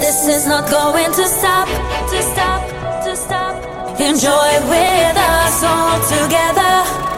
This is not going to stop, to stop, to stop. Enjoy with us all together.